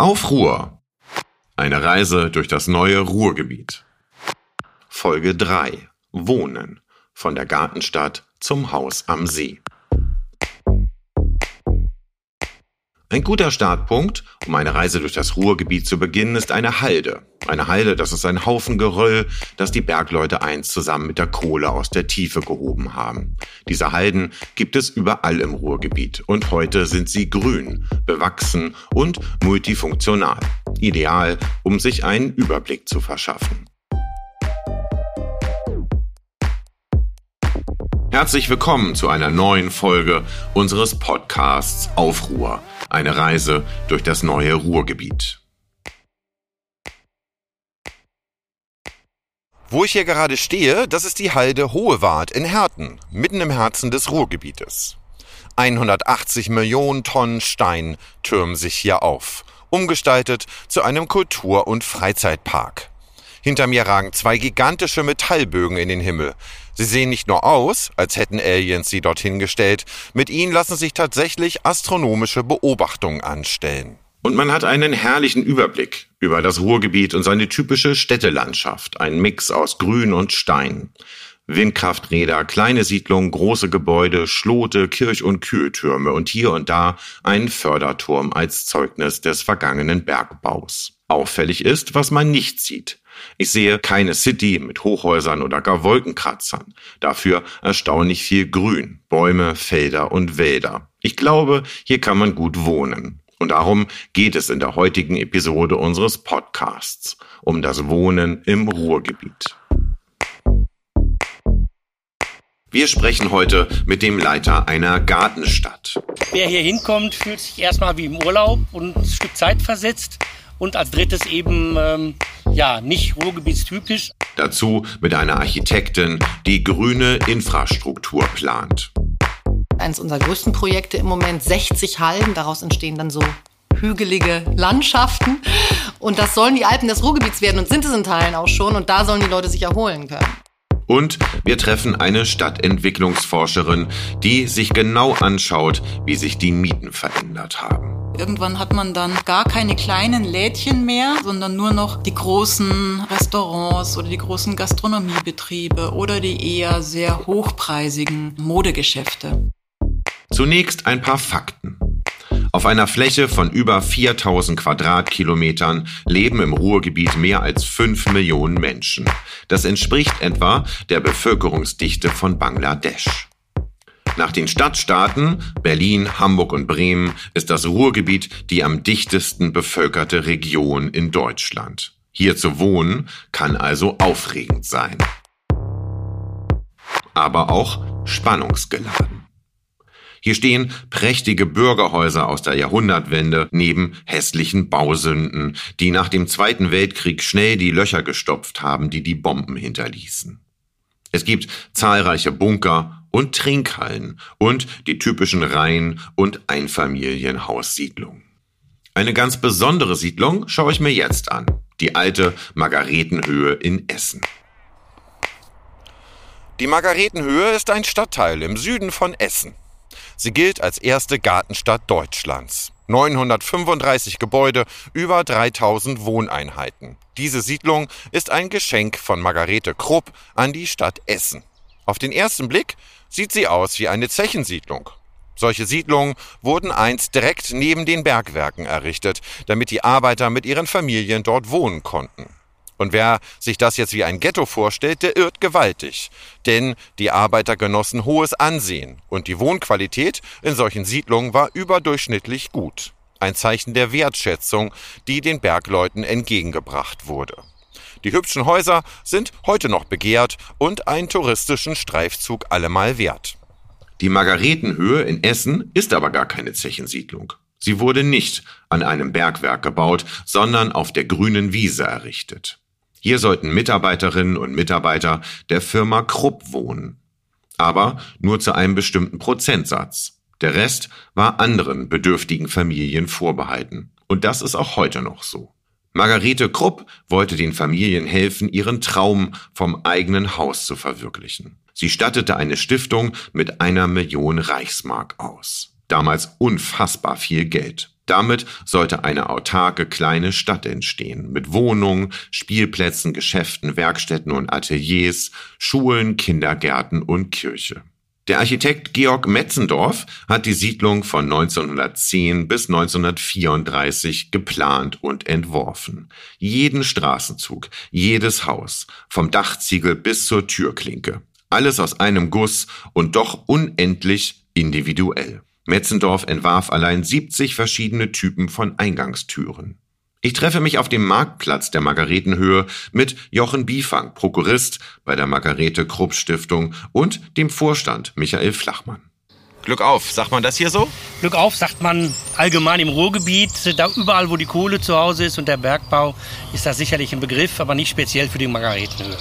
Auf Ruhr. Eine Reise durch das neue Ruhrgebiet. Folge 3. Wohnen. Von der Gartenstadt zum Haus am See. Ein guter Startpunkt, um eine Reise durch das Ruhrgebiet zu beginnen, ist eine Halde. Eine Halde, das ist ein Haufen Geröll, das die Bergleute einst zusammen mit der Kohle aus der Tiefe gehoben haben. Diese Halden gibt es überall im Ruhrgebiet und heute sind sie grün, bewachsen und multifunktional. Ideal, um sich einen Überblick zu verschaffen. Herzlich willkommen zu einer neuen Folge unseres Podcasts Aufruhr eine Reise durch das neue Ruhrgebiet. Wo ich hier gerade stehe, das ist die Halde Hohewart in Herten, mitten im Herzen des Ruhrgebietes. 180 Millionen Tonnen Stein türmen sich hier auf, umgestaltet zu einem Kultur- und Freizeitpark. Hinter mir ragen zwei gigantische Metallbögen in den Himmel. Sie sehen nicht nur aus, als hätten Aliens sie dorthin gestellt, mit ihnen lassen sich tatsächlich astronomische Beobachtungen anstellen. Und man hat einen herrlichen Überblick über das Ruhrgebiet und seine typische Städtelandschaft, ein Mix aus Grün und Stein. Windkrafträder, kleine Siedlungen, große Gebäude, Schlote, Kirch- und Kühltürme und hier und da ein Förderturm als Zeugnis des vergangenen Bergbaus. Auffällig ist, was man nicht sieht. Ich sehe keine City mit Hochhäusern oder gar Wolkenkratzern. Dafür erstaunlich viel Grün, Bäume, Felder und Wälder. Ich glaube, hier kann man gut wohnen. Und darum geht es in der heutigen Episode unseres Podcasts, um das Wohnen im Ruhrgebiet. Wir sprechen heute mit dem Leiter einer Gartenstadt. Wer hier hinkommt, fühlt sich erstmal wie im Urlaub und ein Stück Zeit versetzt. Und als drittes eben ähm, ja, nicht ruhrgebietstypisch. Dazu mit einer Architektin, die grüne Infrastruktur plant. Eines unserer größten Projekte im Moment, 60 Halden, daraus entstehen dann so hügelige Landschaften. Und das sollen die Alpen des Ruhrgebiets werden und sind es in Teilen auch schon. Und da sollen die Leute sich erholen können. Und wir treffen eine Stadtentwicklungsforscherin, die sich genau anschaut, wie sich die Mieten verändert haben. Irgendwann hat man dann gar keine kleinen Lädchen mehr, sondern nur noch die großen Restaurants oder die großen Gastronomiebetriebe oder die eher sehr hochpreisigen Modegeschäfte. Zunächst ein paar Fakten. Auf einer Fläche von über 4000 Quadratkilometern leben im Ruhrgebiet mehr als 5 Millionen Menschen. Das entspricht etwa der Bevölkerungsdichte von Bangladesch. Nach den Stadtstaaten Berlin, Hamburg und Bremen ist das Ruhrgebiet die am dichtesten bevölkerte Region in Deutschland. Hier zu wohnen kann also aufregend sein. Aber auch spannungsgeladen. Hier stehen prächtige Bürgerhäuser aus der Jahrhundertwende neben hässlichen Bausünden, die nach dem Zweiten Weltkrieg schnell die Löcher gestopft haben, die die Bomben hinterließen. Es gibt zahlreiche Bunker und Trinkhallen und die typischen Reihen- und Einfamilienhaussiedlungen. Eine ganz besondere Siedlung schaue ich mir jetzt an. Die alte Margaretenhöhe in Essen. Die Margaretenhöhe ist ein Stadtteil im Süden von Essen. Sie gilt als erste Gartenstadt Deutschlands. 935 Gebäude, über 3000 Wohneinheiten. Diese Siedlung ist ein Geschenk von Margarete Krupp an die Stadt Essen. Auf den ersten Blick sieht sie aus wie eine Zechensiedlung. Solche Siedlungen wurden einst direkt neben den Bergwerken errichtet, damit die Arbeiter mit ihren Familien dort wohnen konnten. Und wer sich das jetzt wie ein Ghetto vorstellt, der irrt gewaltig. Denn die Arbeiter genossen hohes Ansehen und die Wohnqualität in solchen Siedlungen war überdurchschnittlich gut. Ein Zeichen der Wertschätzung, die den Bergleuten entgegengebracht wurde. Die hübschen Häuser sind heute noch begehrt und einen touristischen Streifzug allemal wert. Die Margaretenhöhe in Essen ist aber gar keine Zechensiedlung. Sie wurde nicht an einem Bergwerk gebaut, sondern auf der grünen Wiese errichtet. Hier sollten Mitarbeiterinnen und Mitarbeiter der Firma Krupp wohnen. Aber nur zu einem bestimmten Prozentsatz. Der Rest war anderen bedürftigen Familien vorbehalten. Und das ist auch heute noch so. Margarete Krupp wollte den Familien helfen, ihren Traum vom eigenen Haus zu verwirklichen. Sie stattete eine Stiftung mit einer Million Reichsmark aus. Damals unfassbar viel Geld. Damit sollte eine autarke kleine Stadt entstehen, mit Wohnungen, Spielplätzen, Geschäften, Werkstätten und Ateliers, Schulen, Kindergärten und Kirche. Der Architekt Georg Metzendorf hat die Siedlung von 1910 bis 1934 geplant und entworfen. Jeden Straßenzug, jedes Haus, vom Dachziegel bis zur Türklinke. Alles aus einem Guss und doch unendlich individuell. Metzendorf entwarf allein 70 verschiedene Typen von Eingangstüren. Ich treffe mich auf dem Marktplatz der Margaretenhöhe mit Jochen Biefang, Prokurist bei der Margarete Krupp Stiftung und dem Vorstand Michael Flachmann. Glück auf, sagt man das hier so? Glück auf, sagt man allgemein im Ruhrgebiet. Da überall, wo die Kohle zu Hause ist und der Bergbau, ist das sicherlich ein Begriff, aber nicht speziell für die Margaretenhöhe.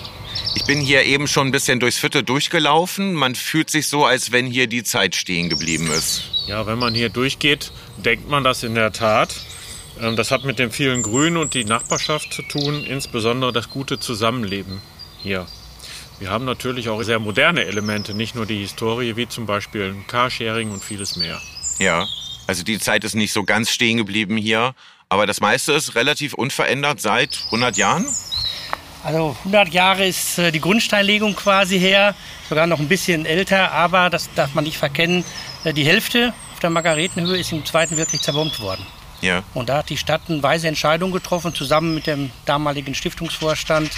Ich bin hier eben schon ein bisschen durchs Viertel durchgelaufen. Man fühlt sich so, als wenn hier die Zeit stehen geblieben ist. Ja, wenn man hier durchgeht, denkt man das in der Tat. Ähm, das hat mit dem vielen Grün und die Nachbarschaft zu tun, insbesondere das gute Zusammenleben hier. Wir haben natürlich auch sehr moderne Elemente, nicht nur die Historie, wie zum Beispiel Carsharing und vieles mehr. Ja, also die Zeit ist nicht so ganz stehen geblieben hier, aber das meiste ist relativ unverändert seit 100 Jahren. Also 100 Jahre ist äh, die Grundsteinlegung quasi her, sogar noch ein bisschen älter, aber das darf man nicht verkennen. Äh, die Hälfte auf der Margaretenhöhe ist im Zweiten wirklich zerbombt worden. Ja. Und da hat die Stadt eine weise Entscheidung getroffen, zusammen mit dem damaligen Stiftungsvorstand,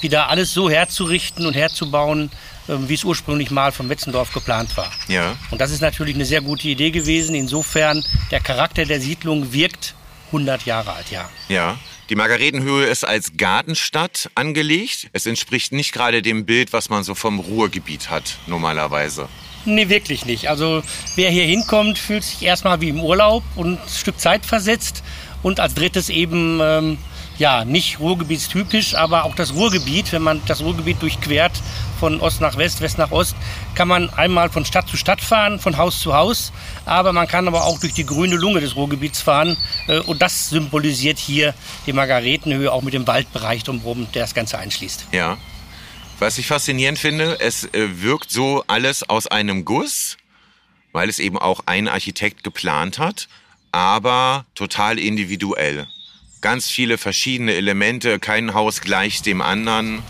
wieder alles so herzurichten und herzubauen, ähm, wie es ursprünglich mal von Metzendorf geplant war. Ja. Und das ist natürlich eine sehr gute Idee gewesen. Insofern, der Charakter der Siedlung wirkt 100 Jahre alt, ja. Ja. Die Margaretenhöhe ist als Gartenstadt angelegt. Es entspricht nicht gerade dem Bild, was man so vom Ruhrgebiet hat, normalerweise. Nee, wirklich nicht. Also wer hier hinkommt, fühlt sich erstmal wie im Urlaub und ein Stück Zeit versetzt. Und als drittes eben, ähm, ja, nicht Ruhrgebietstypisch, aber auch das Ruhrgebiet. Wenn man das Ruhrgebiet durchquert, von Ost nach West, West nach Ost, kann man einmal von Stadt zu Stadt fahren, von Haus zu Haus. Aber man kann aber auch durch die grüne Lunge des Ruhrgebiets fahren. Äh, und das symbolisiert hier die Margaretenhöhe, auch mit dem Waldbereich drumherum, der das Ganze einschließt. Ja. Was ich faszinierend finde, es äh, wirkt so alles aus einem Guss, weil es eben auch ein Architekt geplant hat, aber total individuell. Ganz viele verschiedene Elemente, kein Haus gleich dem anderen.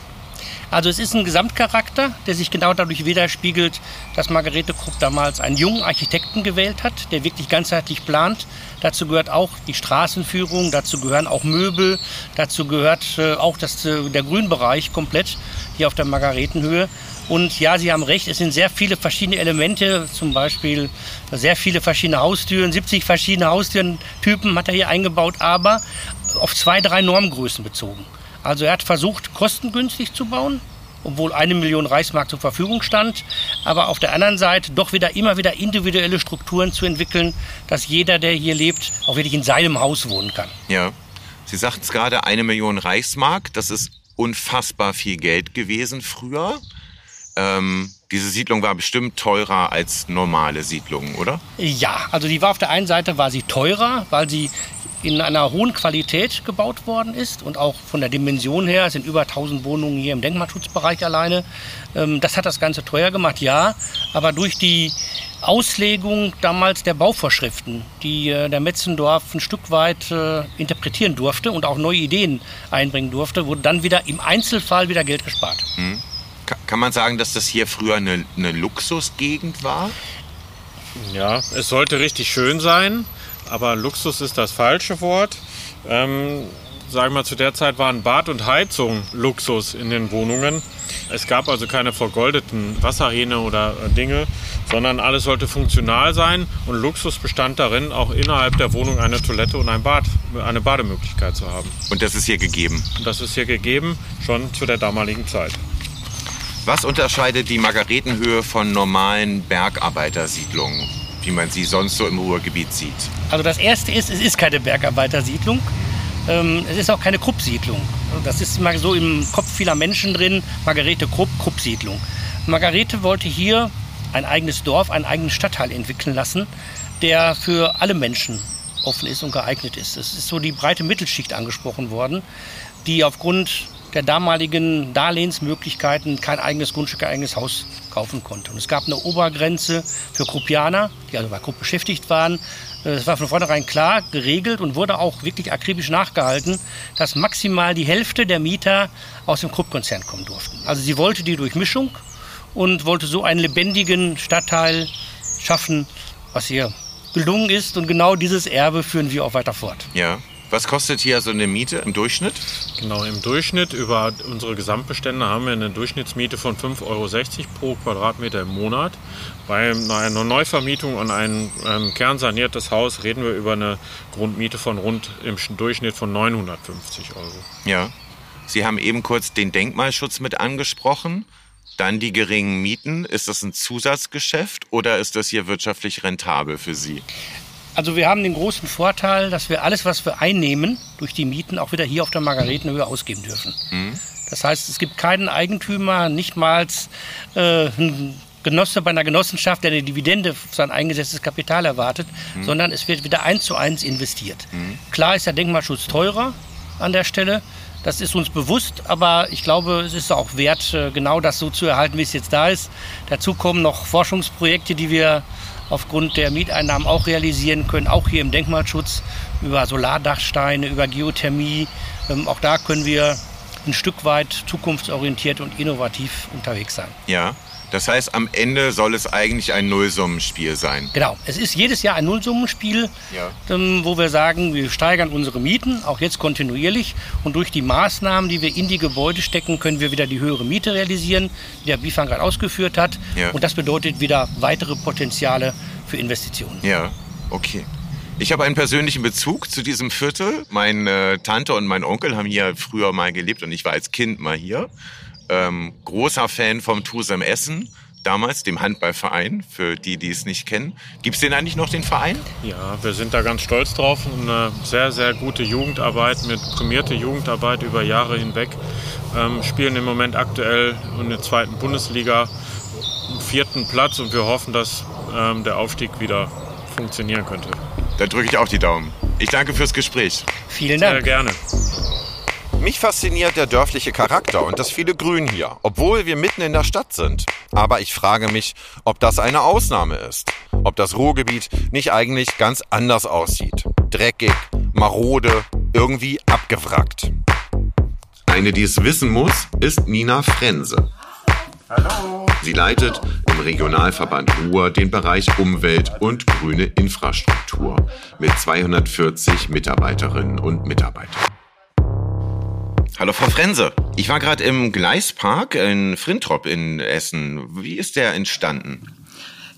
Also es ist ein Gesamtcharakter, der sich genau dadurch widerspiegelt, dass Margarete Krupp damals einen jungen Architekten gewählt hat, der wirklich ganzheitlich plant. Dazu gehört auch die Straßenführung, dazu gehören auch Möbel, dazu gehört äh, auch das, äh, der Grünbereich komplett hier auf der Margaretenhöhe. Und ja, Sie haben recht, es sind sehr viele verschiedene Elemente, zum Beispiel sehr viele verschiedene Haustüren, 70 verschiedene Haustürentypen hat er hier eingebaut, aber auf zwei, drei Normgrößen bezogen. Also er hat versucht, kostengünstig zu bauen, obwohl eine Million Reichsmark zur Verfügung stand, aber auf der anderen Seite doch wieder immer wieder individuelle Strukturen zu entwickeln, dass jeder, der hier lebt, auch wirklich in seinem Haus wohnen kann. Ja. Sie sagten es gerade, eine Million Reichsmark, das ist unfassbar viel Geld gewesen früher. Ähm, diese Siedlung war bestimmt teurer als normale Siedlungen, oder? Ja, also die war auf der einen Seite war sie teurer, weil sie in einer hohen Qualität gebaut worden ist und auch von der Dimension her, es sind über 1000 Wohnungen hier im Denkmalschutzbereich alleine. Ähm, das hat das Ganze teuer gemacht, ja, aber durch die Auslegung damals der Bauvorschriften, die äh, der Metzendorf ein Stück weit äh, interpretieren durfte und auch neue Ideen einbringen durfte, wurde dann wieder im Einzelfall wieder Geld gespart. Hm. Kann man sagen, dass das hier früher eine, eine Luxusgegend war? Ja, es sollte richtig schön sein aber Luxus ist das falsche Wort. Ähm, sagen wir, zu der Zeit waren Bad und Heizung Luxus in den Wohnungen. Es gab also keine vergoldeten Wasserhähne oder äh, Dinge, sondern alles sollte funktional sein und Luxus bestand darin, auch innerhalb der Wohnung eine Toilette und ein Bad, eine Bademöglichkeit zu haben. Und das ist hier gegeben? Und das ist hier gegeben, schon zu der damaligen Zeit. Was unterscheidet die Margaretenhöhe von normalen Bergarbeitersiedlungen? Wie man sie sonst so im Ruhrgebiet sieht? Also das Erste ist, es ist keine Bergarbeitersiedlung. Ähm, es ist auch keine Krupp-Siedlung. Das ist mal so im Kopf vieler Menschen drin. Margarete Krupp, Krupp-Siedlung. Margarete wollte hier ein eigenes Dorf, einen eigenen Stadtteil entwickeln lassen, der für alle Menschen offen ist und geeignet ist. Es ist so die breite Mittelschicht angesprochen worden, die aufgrund der damaligen Darlehensmöglichkeiten kein eigenes Grundstück, kein eigenes Haus kaufen konnte. Und es gab eine Obergrenze für Gruppianer, die also bei Gruppe beschäftigt waren. Es war von vornherein klar geregelt und wurde auch wirklich akribisch nachgehalten, dass maximal die Hälfte der Mieter aus dem Krupp-Konzern kommen durften. Also sie wollte die Durchmischung und wollte so einen lebendigen Stadtteil schaffen, was hier gelungen ist. Und genau dieses Erbe führen wir auch weiter fort. Ja. Was kostet hier so eine Miete im Durchschnitt? Genau, im Durchschnitt über unsere Gesamtbestände haben wir eine Durchschnittsmiete von 5,60 Euro pro Quadratmeter im Monat. Bei einer Neuvermietung und ein ähm, kernsaniertes Haus reden wir über eine Grundmiete von rund im Durchschnitt von 950 Euro. Ja. Sie haben eben kurz den Denkmalschutz mit angesprochen. Dann die geringen Mieten. Ist das ein Zusatzgeschäft oder ist das hier wirtschaftlich rentabel für Sie? Also wir haben den großen Vorteil, dass wir alles, was wir einnehmen durch die Mieten, auch wieder hier auf der Margaretenhöhe ausgeben dürfen. Mhm. Das heißt, es gibt keinen Eigentümer, nicht mal äh, ein Genosse bei einer Genossenschaft, der eine Dividende für sein eingesetztes Kapital erwartet, mhm. sondern es wird wieder eins zu eins investiert. Mhm. Klar ist der Denkmalschutz teurer an der Stelle, das ist uns bewusst, aber ich glaube, es ist auch wert, äh, genau das so zu erhalten, wie es jetzt da ist. Dazu kommen noch Forschungsprojekte, die wir aufgrund der Mieteinnahmen auch realisieren können, auch hier im Denkmalschutz über Solardachsteine, über Geothermie. Ähm, auch da können wir ein Stück weit zukunftsorientiert und innovativ unterwegs sein. Ja. Das heißt, am Ende soll es eigentlich ein Nullsummenspiel sein. Genau. Es ist jedes Jahr ein Nullsummenspiel, ja. ähm, wo wir sagen, wir steigern unsere Mieten, auch jetzt kontinuierlich. Und durch die Maßnahmen, die wir in die Gebäude stecken, können wir wieder die höhere Miete realisieren, die der Bifan gerade ausgeführt hat. Ja. Und das bedeutet wieder weitere Potenziale für Investitionen. Ja, okay. Ich habe einen persönlichen Bezug zu diesem Viertel. Meine Tante und mein Onkel haben hier früher mal gelebt und ich war als Kind mal hier ähm, großer Fan vom Tusem Essen damals, dem Handballverein, für die, die es nicht kennen. Gibt es den eigentlich noch, den Verein? Ja, wir sind da ganz stolz drauf. Eine sehr, sehr gute Jugendarbeit mit prämierte Jugendarbeit über Jahre hinweg. Ähm, spielen im Moment aktuell in der zweiten Bundesliga im vierten Platz und wir hoffen, dass ähm, der Aufstieg wieder funktionieren könnte. Da drücke ich auch die Daumen. Ich danke fürs Gespräch. Vielen Dank. Sehr gerne. Mich fasziniert der dörfliche Charakter und das viele Grün hier, obwohl wir mitten in der Stadt sind. Aber ich frage mich, ob das eine Ausnahme ist. Ob das Ruhrgebiet nicht eigentlich ganz anders aussieht. Dreckig, marode, irgendwie abgewrackt. Eine, die es wissen muss, ist Nina Frense. Hallo. Sie leitet im Regionalverband Ruhr den Bereich Umwelt und grüne Infrastruktur mit 240 Mitarbeiterinnen und Mitarbeitern. Hallo Frau Frense. Ich war gerade im Gleispark in Frintrop in Essen. Wie ist der entstanden?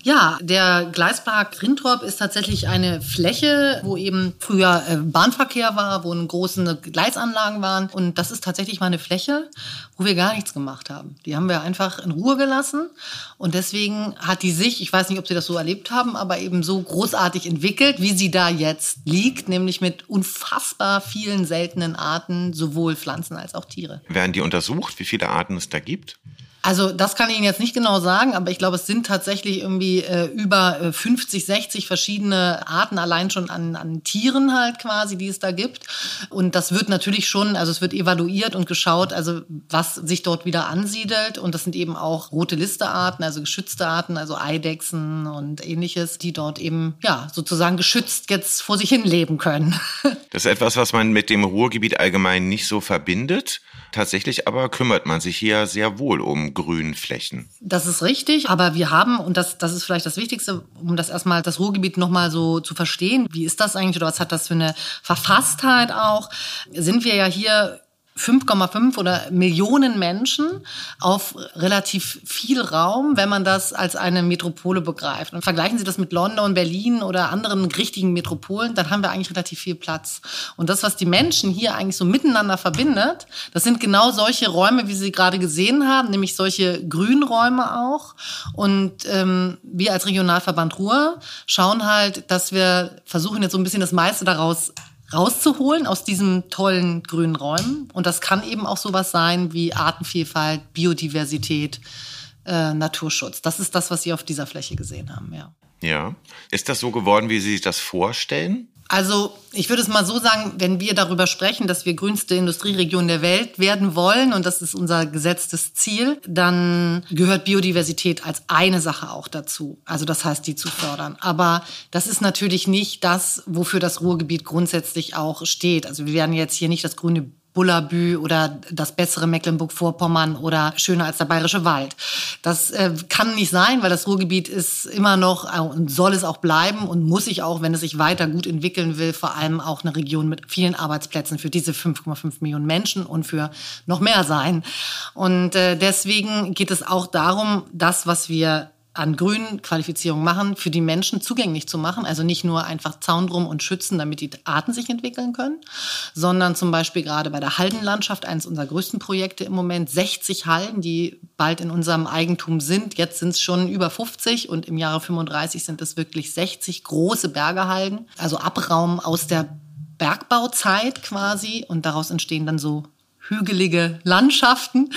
Ja, der Gleispark Grintrop ist tatsächlich eine Fläche, wo eben früher äh, Bahnverkehr war, wo große Gleisanlagen waren. Und das ist tatsächlich mal eine Fläche, wo wir gar nichts gemacht haben. Die haben wir einfach in Ruhe gelassen. Und deswegen hat die sich, ich weiß nicht, ob Sie das so erlebt haben, aber eben so großartig entwickelt, wie sie da jetzt liegt, nämlich mit unfassbar vielen seltenen Arten, sowohl Pflanzen als auch Tiere. Werden die untersucht, wie viele Arten es da gibt? Also das kann ich Ihnen jetzt nicht genau sagen, aber ich glaube, es sind tatsächlich irgendwie äh, über äh, 50, 60 verschiedene Arten allein schon an, an Tieren halt quasi, die es da gibt. Und das wird natürlich schon, also es wird evaluiert und geschaut, also was sich dort wieder ansiedelt. Und das sind eben auch rote Listearten, also geschützte Arten, also Eidechsen und ähnliches, die dort eben ja sozusagen geschützt jetzt vor sich hin leben können. Das ist etwas, was man mit dem Ruhrgebiet allgemein nicht so verbindet. Tatsächlich aber kümmert man sich hier sehr wohl um Grünflächen. Das ist richtig, aber wir haben, und das, das ist vielleicht das Wichtigste, um das erstmal das Ruhrgebiet nochmal so zu verstehen, wie ist das eigentlich oder was hat das für eine Verfasstheit auch, sind wir ja hier 5,5 oder Millionen Menschen auf relativ viel Raum, wenn man das als eine Metropole begreift. Und vergleichen Sie das mit London, Berlin oder anderen richtigen Metropolen, dann haben wir eigentlich relativ viel Platz. Und das, was die Menschen hier eigentlich so miteinander verbindet, das sind genau solche Räume, wie Sie gerade gesehen haben, nämlich solche Grünräume auch. Und ähm, wir als Regionalverband Ruhr schauen halt, dass wir versuchen jetzt so ein bisschen das meiste daraus rauszuholen aus diesen tollen grünen Räumen. Und das kann eben auch sowas sein wie Artenvielfalt, Biodiversität, äh, Naturschutz. Das ist das, was Sie auf dieser Fläche gesehen haben, ja. Ja. Ist das so geworden, wie Sie sich das vorstellen? Also ich würde es mal so sagen, wenn wir darüber sprechen, dass wir grünste Industrieregion der Welt werden wollen und das ist unser gesetztes Ziel, dann gehört Biodiversität als eine Sache auch dazu. Also das heißt, die zu fördern. Aber das ist natürlich nicht das, wofür das Ruhrgebiet grundsätzlich auch steht. Also wir werden jetzt hier nicht das grüne Bullabü oder das bessere Mecklenburg-Vorpommern oder schöner als der Bayerische Wald. Das äh, kann nicht sein, weil das Ruhrgebiet ist immer noch äh, und soll es auch bleiben und muss sich auch, wenn es sich weiter gut entwickeln will, vor allem auch eine Region mit vielen Arbeitsplätzen für diese 5,5 Millionen Menschen und für noch mehr sein. Und äh, deswegen geht es auch darum, das, was wir an grünen Qualifizierungen machen, für die Menschen zugänglich zu machen. Also nicht nur einfach Zaun drum und schützen, damit die Arten sich entwickeln können, sondern zum Beispiel gerade bei der Haldenlandschaft, eines unserer größten Projekte im Moment, 60 Halden, die bald in unserem Eigentum sind. Jetzt sind es schon über 50 und im Jahre 35 sind es wirklich 60 große Bergehalden, also Abraum aus der Bergbauzeit quasi und daraus entstehen dann so hügelige Landschaften.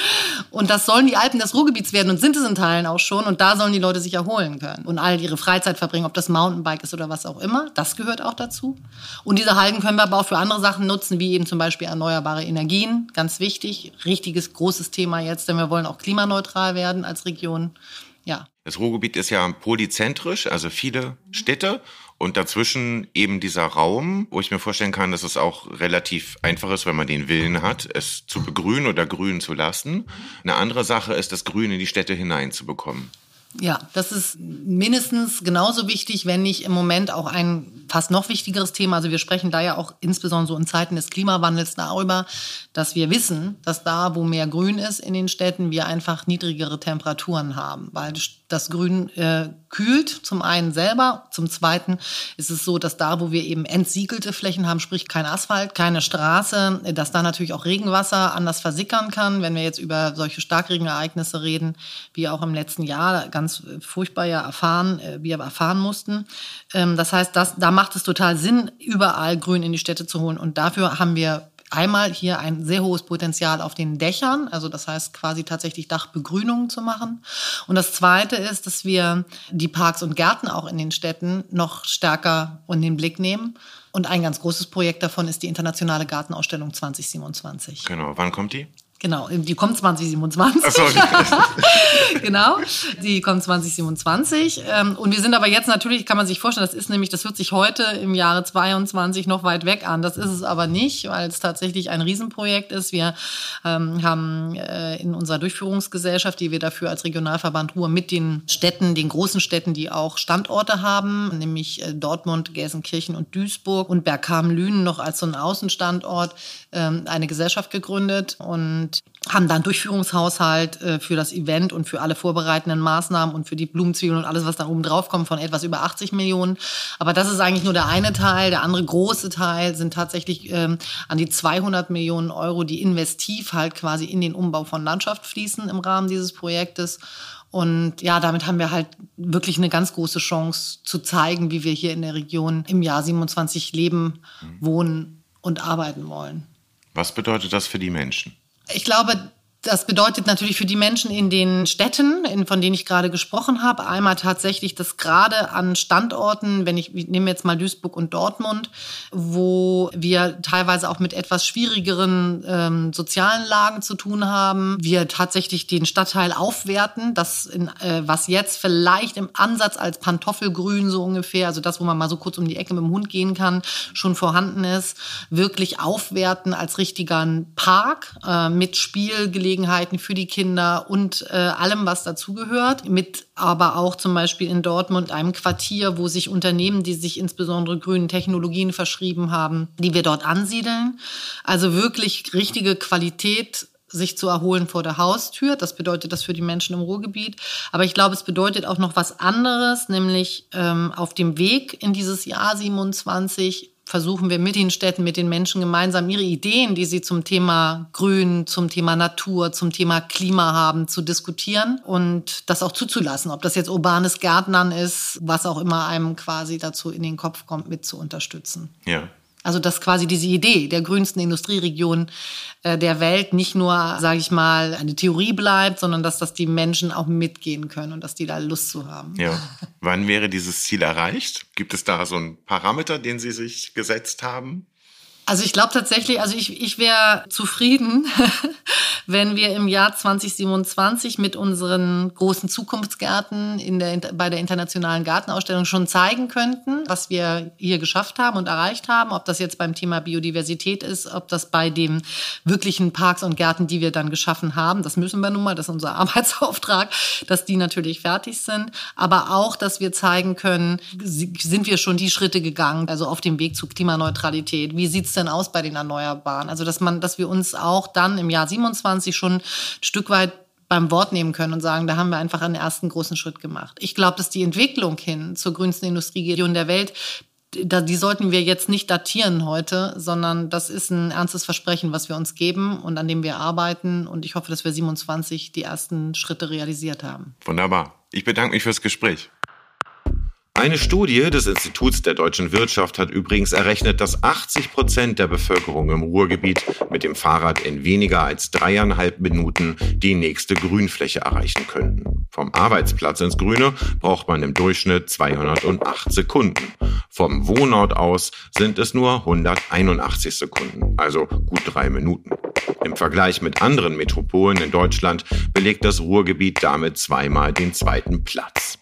Und das sollen die Alpen des Ruhrgebiets werden und sind es in Teilen auch schon. Und da sollen die Leute sich erholen können und all ihre Freizeit verbringen, ob das Mountainbike ist oder was auch immer. Das gehört auch dazu. Und diese Halden können wir aber auch für andere Sachen nutzen, wie eben zum Beispiel erneuerbare Energien. Ganz wichtig. Richtiges, großes Thema jetzt, denn wir wollen auch klimaneutral werden als Region. Ja. Das Ruhrgebiet ist ja polyzentrisch, also viele Städte und dazwischen eben dieser Raum, wo ich mir vorstellen kann, dass es auch relativ einfach ist, wenn man den Willen hat, es zu begrünen oder grün zu lassen. Eine andere Sache ist, das Grün in die Städte hineinzubekommen. Ja, das ist mindestens genauso wichtig, wenn nicht im Moment auch ein fast noch wichtigeres Thema. Also wir sprechen da ja auch insbesondere so in Zeiten des Klimawandels darüber, dass wir wissen, dass da, wo mehr Grün ist in den Städten, wir einfach niedrigere Temperaturen haben, weil das Grün äh, kühlt zum einen selber, zum zweiten ist es so, dass da, wo wir eben entsiegelte Flächen haben, sprich kein Asphalt, keine Straße, dass da natürlich auch Regenwasser anders versickern kann, wenn wir jetzt über solche Starkregenereignisse reden, wie auch im letzten Jahr ganz furchtbar ja erfahren, äh, wir erfahren mussten. Ähm, das heißt, das, da macht es total Sinn, überall Grün in die Städte zu holen und dafür haben wir einmal hier ein sehr hohes Potenzial auf den Dächern, also das heißt quasi tatsächlich Dachbegrünungen zu machen. Und das Zweite ist, dass wir die Parks und Gärten auch in den Städten noch stärker in den Blick nehmen. Und ein ganz großes Projekt davon ist die internationale Gartenausstellung 2027. Genau, wann kommt die? Genau, die kommt 2027. Ach so. genau, die kommt 2027. Ähm, und wir sind aber jetzt natürlich, kann man sich vorstellen, das ist nämlich, das hört sich heute im Jahre 22 noch weit weg an. Das ist es aber nicht, weil es tatsächlich ein Riesenprojekt ist. Wir ähm, haben äh, in unserer Durchführungsgesellschaft, die wir dafür als Regionalverband Ruhr mit den Städten, den großen Städten, die auch Standorte haben, nämlich äh, Dortmund, Gelsenkirchen und Duisburg und Bergkamen-Lünen noch als so ein Außenstandort, ähm, eine Gesellschaft gegründet und haben dann Durchführungshaushalt äh, für das Event und für alle vorbereitenden Maßnahmen und für die Blumenzwiebeln und alles, was dann oben drauf kommt, von etwas über 80 Millionen. Aber das ist eigentlich nur der eine Teil. Der andere große Teil sind tatsächlich ähm, an die 200 Millionen Euro, die investiv halt quasi in den Umbau von Landschaft fließen im Rahmen dieses Projektes. Und ja, damit haben wir halt wirklich eine ganz große Chance zu zeigen, wie wir hier in der Region im Jahr 27 leben, wohnen und arbeiten wollen. Was bedeutet das für die Menschen? Ich glaube, das bedeutet natürlich für die Menschen in den Städten, in, von denen ich gerade gesprochen habe, einmal tatsächlich, dass gerade an Standorten, wenn ich, ich nehme jetzt mal Duisburg und Dortmund, wo wir teilweise auch mit etwas schwierigeren ähm, sozialen Lagen zu tun haben, wir tatsächlich den Stadtteil aufwerten, das in, äh, was jetzt vielleicht im Ansatz als Pantoffelgrün so ungefähr, also das, wo man mal so kurz um die Ecke mit dem Hund gehen kann, schon vorhanden ist, wirklich aufwerten als richtiger Park äh, mit Spielgelegenheiten Gelegenheiten für die Kinder und äh, allem, was dazugehört. Mit aber auch zum Beispiel in Dortmund einem Quartier, wo sich Unternehmen, die sich insbesondere grünen Technologien verschrieben haben, die wir dort ansiedeln. Also wirklich richtige Qualität sich zu erholen vor der Haustür. Das bedeutet das für die Menschen im Ruhrgebiet. Aber ich glaube, es bedeutet auch noch was anderes, nämlich ähm, auf dem Weg in dieses Jahr 27 versuchen wir mit den Städten, mit den Menschen gemeinsam ihre Ideen, die sie zum Thema Grün, zum Thema Natur, zum Thema Klima haben, zu diskutieren und das auch zuzulassen. Ob das jetzt urbanes Gärtnern ist, was auch immer einem quasi dazu in den Kopf kommt, mit zu unterstützen. Ja. Also dass quasi diese Idee der grünsten Industrieregion äh, der Welt nicht nur, sage ich mal, eine Theorie bleibt, sondern dass das die Menschen auch mitgehen können und dass die da Lust zu haben. Ja. Wann wäre dieses Ziel erreicht? Gibt es da so einen Parameter, den Sie sich gesetzt haben? Also ich glaube tatsächlich, also ich, ich wäre zufrieden, wenn wir im Jahr 2027 mit unseren großen Zukunftsgärten in der, bei der internationalen Gartenausstellung schon zeigen könnten, was wir hier geschafft haben und erreicht haben. Ob das jetzt beim Thema Biodiversität ist, ob das bei den wirklichen Parks und Gärten, die wir dann geschaffen haben, das müssen wir nun mal, das ist unser Arbeitsauftrag, dass die natürlich fertig sind. Aber auch, dass wir zeigen können, sind wir schon die Schritte gegangen, also auf dem Weg zur Klimaneutralität. Wie sieht's denn aus bei den Erneuerbaren? Also, dass man, dass wir uns auch dann im Jahr 27 schon ein Stück weit beim Wort nehmen können und sagen, da haben wir einfach einen ersten großen Schritt gemacht. Ich glaube, dass die Entwicklung hin zur grünsten Industrieregion der Welt die sollten wir jetzt nicht datieren heute, sondern das ist ein ernstes Versprechen, was wir uns geben und an dem wir arbeiten. Und ich hoffe, dass wir 27 die ersten Schritte realisiert haben. Wunderbar. Ich bedanke mich fürs Gespräch. Eine Studie des Instituts der deutschen Wirtschaft hat übrigens errechnet, dass 80 Prozent der Bevölkerung im Ruhrgebiet mit dem Fahrrad in weniger als dreieinhalb Minuten die nächste Grünfläche erreichen könnten. Vom Arbeitsplatz ins Grüne braucht man im Durchschnitt 208 Sekunden. Vom Wohnort aus sind es nur 181 Sekunden, also gut drei Minuten. Im Vergleich mit anderen Metropolen in Deutschland belegt das Ruhrgebiet damit zweimal den zweiten Platz.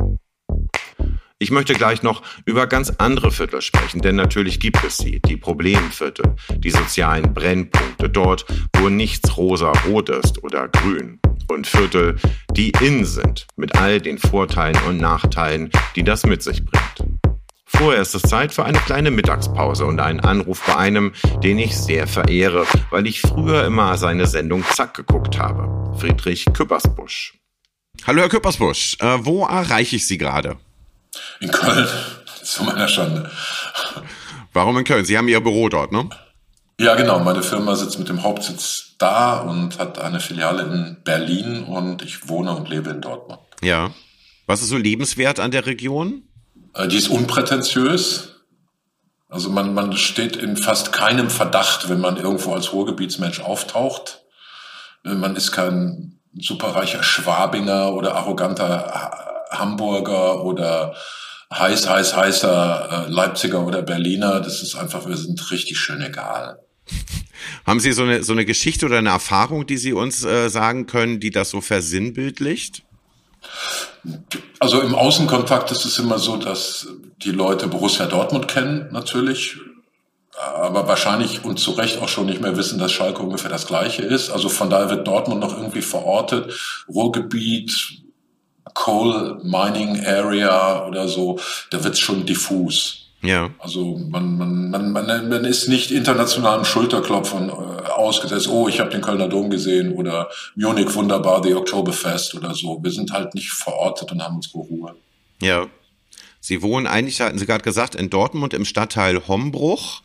Ich möchte gleich noch über ganz andere Viertel sprechen, denn natürlich gibt es sie, die Problemviertel, die sozialen Brennpunkte, dort, wo nichts rosa-rot ist oder grün. Und Viertel, die in sind, mit all den Vorteilen und Nachteilen, die das mit sich bringt. Vorher ist es Zeit für eine kleine Mittagspause und einen Anruf bei einem, den ich sehr verehre, weil ich früher immer seine Sendung Zack geguckt habe. Friedrich Küppersbusch. Hallo Herr Küppersbusch, äh, wo erreiche ich Sie gerade? In Köln, zu meiner Schande. Warum in Köln? Sie haben Ihr Büro dort, ne? Ja, genau. Meine Firma sitzt mit dem Hauptsitz da und hat eine Filiale in Berlin und ich wohne und lebe in Dortmund. Ja. Was ist so lebenswert an der Region? Äh, die ist unprätentiös. Also man, man steht in fast keinem Verdacht, wenn man irgendwo als Ruhrgebietsmensch auftaucht. Äh, man ist kein superreicher Schwabinger oder arroganter Hamburger oder heiß, heiß, heißer äh, Leipziger oder Berliner. Das ist einfach, wir sind richtig schön egal. Haben Sie so eine, so eine Geschichte oder eine Erfahrung, die Sie uns äh, sagen können, die das so versinnbildlicht? Also im Außenkontakt ist es immer so, dass die Leute Borussia Dortmund kennen, natürlich, aber wahrscheinlich und zu Recht auch schon nicht mehr wissen, dass Schalke ungefähr das Gleiche ist. Also von daher wird Dortmund noch irgendwie verortet. Ruhrgebiet, Coal Mining Area oder so, da wird's schon diffus. Ja. Also man, man, man, man, man ist nicht internationalen Schulterklopfern äh, ausgesetzt, oh, ich habe den Kölner Dom gesehen oder Munich wunderbar, the Oktoberfest oder so. Wir sind halt nicht verortet und haben unsere Ruhe. Ja. Sie wohnen eigentlich, hatten Sie gerade gesagt, in Dortmund im Stadtteil Hombruch.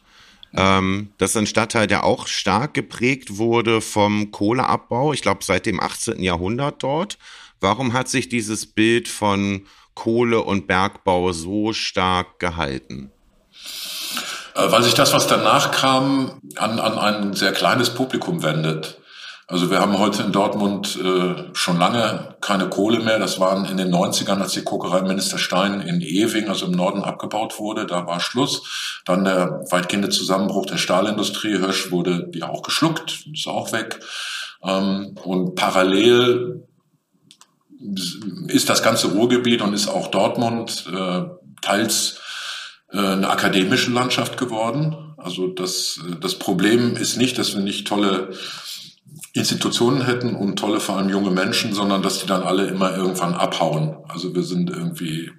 Ähm, das ist ein Stadtteil, der auch stark geprägt wurde vom Kohleabbau, ich glaube seit dem 18. Jahrhundert dort. Warum hat sich dieses Bild von Kohle und Bergbau so stark gehalten? Äh, weil sich das, was danach kam, an, an ein sehr kleines Publikum wendet. Also wir haben heute in Dortmund äh, schon lange keine Kohle mehr. Das waren in den 90ern, als die Kokerei Minister Stein in Ewing, also im Norden, abgebaut wurde. Da war Schluss. Dann der weitgehende Zusammenbruch der Stahlindustrie. Hirsch wurde ja auch geschluckt, ist auch weg. Ähm, und parallel ist das ganze Ruhrgebiet und ist auch Dortmund äh, teils äh, eine akademische Landschaft geworden. Also das, das Problem ist nicht, dass wir nicht tolle Institutionen hätten und tolle vor allem junge Menschen, sondern dass die dann alle immer irgendwann abhauen. Also wir sind irgendwie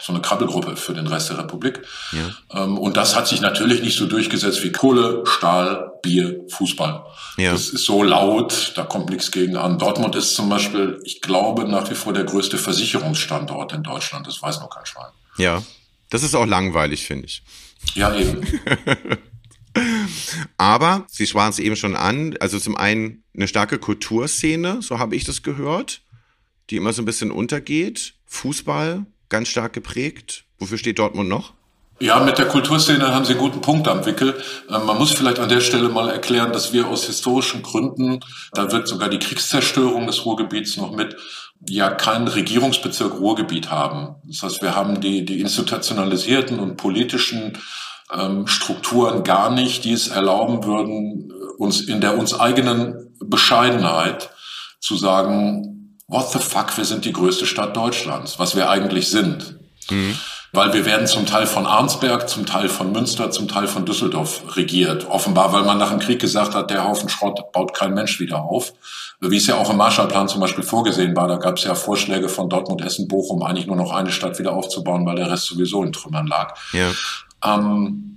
so eine Krabbelgruppe für den Rest der Republik. Ja. Ähm, und das hat sich natürlich nicht so durchgesetzt wie Kohle, Stahl, Bier, Fußball. Ja. Das ist so laut, da kommt nichts gegen an. Dortmund ist zum Beispiel, ich glaube, nach wie vor der größte Versicherungsstandort in Deutschland. Das weiß noch kein Schwein. Ja, das ist auch langweilig, finde ich. Ja, eben. Aber, Sie sprachen es eben schon an, also zum einen eine starke Kulturszene, so habe ich das gehört, die immer so ein bisschen untergeht. Fußball, ganz stark geprägt. Wofür steht Dortmund noch? Ja, mit der Kulturszene haben Sie einen guten Punkt am Wickel. Ähm, man muss vielleicht an der Stelle mal erklären, dass wir aus historischen Gründen, da wird sogar die Kriegszerstörung des Ruhrgebiets noch mit, ja keinen Regierungsbezirk Ruhrgebiet haben. Das heißt, wir haben die, die institutionalisierten und politischen ähm, Strukturen gar nicht, die es erlauben würden, uns in der uns eigenen Bescheidenheit zu sagen, what the fuck, wir sind die größte Stadt Deutschlands, was wir eigentlich sind. Mhm. Weil wir werden zum Teil von Arnsberg, zum Teil von Münster, zum Teil von Düsseldorf regiert. Offenbar, weil man nach dem Krieg gesagt hat, der Haufen Schrott baut kein Mensch wieder auf. Wie es ja auch im Marshallplan zum Beispiel vorgesehen war, da gab es ja Vorschläge von Dortmund, Essen, Bochum, eigentlich nur noch eine Stadt wieder aufzubauen, weil der Rest sowieso in Trümmern lag. Ja. Ähm,